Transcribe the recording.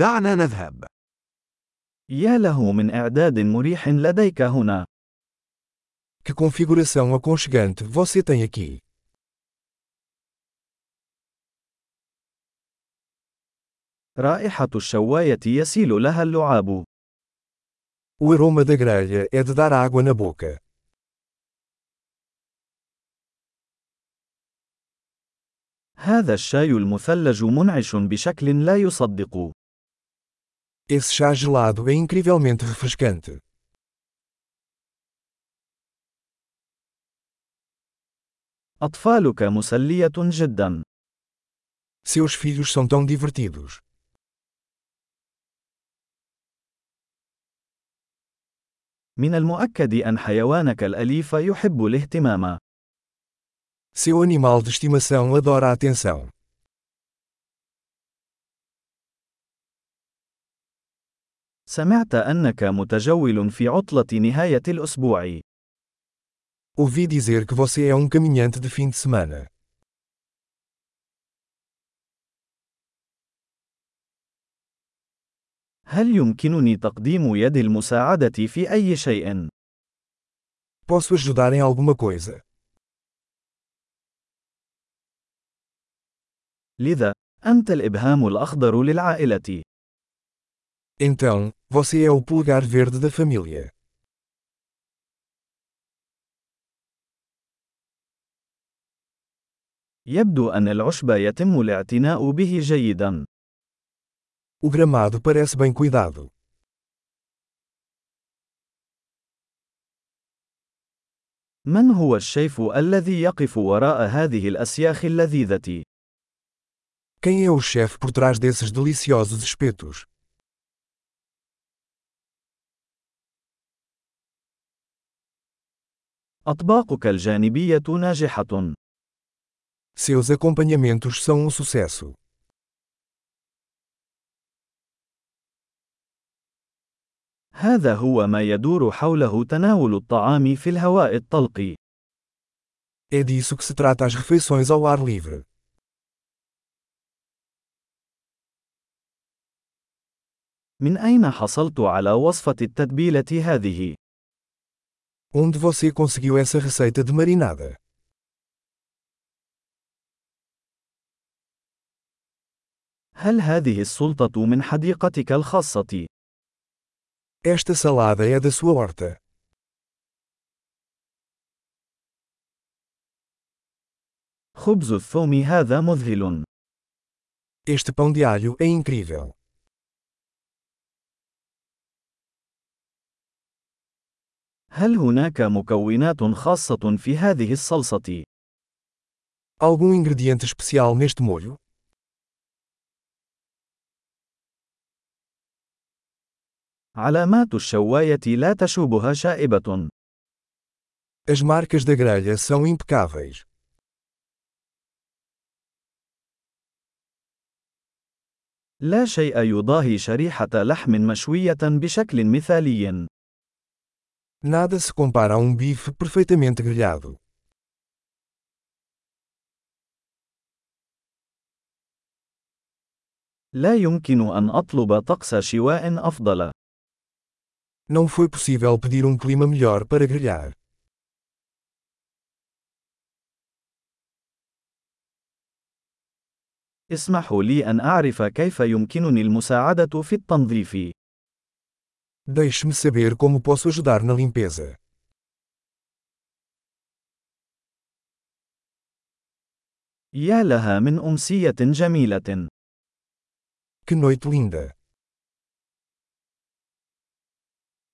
دعنا نذهب. يا له من إعداد مريح لديك هنا. Que configuração aconchegante você tem aqui. رائحة الشواية يسيل لها اللعاب. O aroma da grelha é de dar água na boca. هذا الشاي المثلج منعش بشكل لا يصدق. Esse chá gelado é incrivelmente refrescante. أطفالك مسلية جدا. Seus filhos são tão divertidos. من المؤكد أن حيوانك الأليف يحب الاهتمام. Seu animal de estimação adora a atenção. سمعت أنك متجول في عطلة نهاية الأسبوع. Ouvi dizer que você é um caminhante de fim de semana. هل يمكنني تقديم يد المساعدة في أي شيء؟ Posso ajudar em alguma coisa. لذا، أنت الإبهام الأخضر للعائلة. Então, você é o pulgar verde da família. يبدو أن العشب يتم الاعتناء به جيدا. O gramado parece bem cuidado. من هو الشيف الذي يقف وراء هذه الأسياخ اللذيذة؟ Quem é o chefe por trás desses deliciosos espetos? أطباقك الجانبية ناجحة. Seus acompanhamentos são um sucesso. هذا هو ما يدور حوله تناول الطعام في الهواء الطلق. É disso que se trata as refeições ao ar livre. من أين حصلت على وصفة التتبيلة هذه؟ Onde você conseguiu essa receita de marinada? هل هذه السلطة من حديقتك الخاصة؟ Esta salada é da sua horta. خبز الثوم هذا مذهل. Este pão de alho é incrível. هل هناك مكونات خاصة في هذه الصلصة؟ Algum ingrediente especial neste molho? علامات الشواية لا تشوبها شائبة. As marcas da grelha são impecáveis. لا شيء يضاهي شريحة لحم مشوية بشكل مثالي. Nada se compara a um bife perfeitamente grelhado. لا يمكن أن أطلب طقس شواء أفضل. Não foi possível pedir um clima melhor para grelhar. اسمحوا لي أن أعرف كيف يمكنني المساعدة في التنظيف. Deixe-me saber como posso ajudar na limpeza. يا لها من أمسية جميلة. Que noite linda!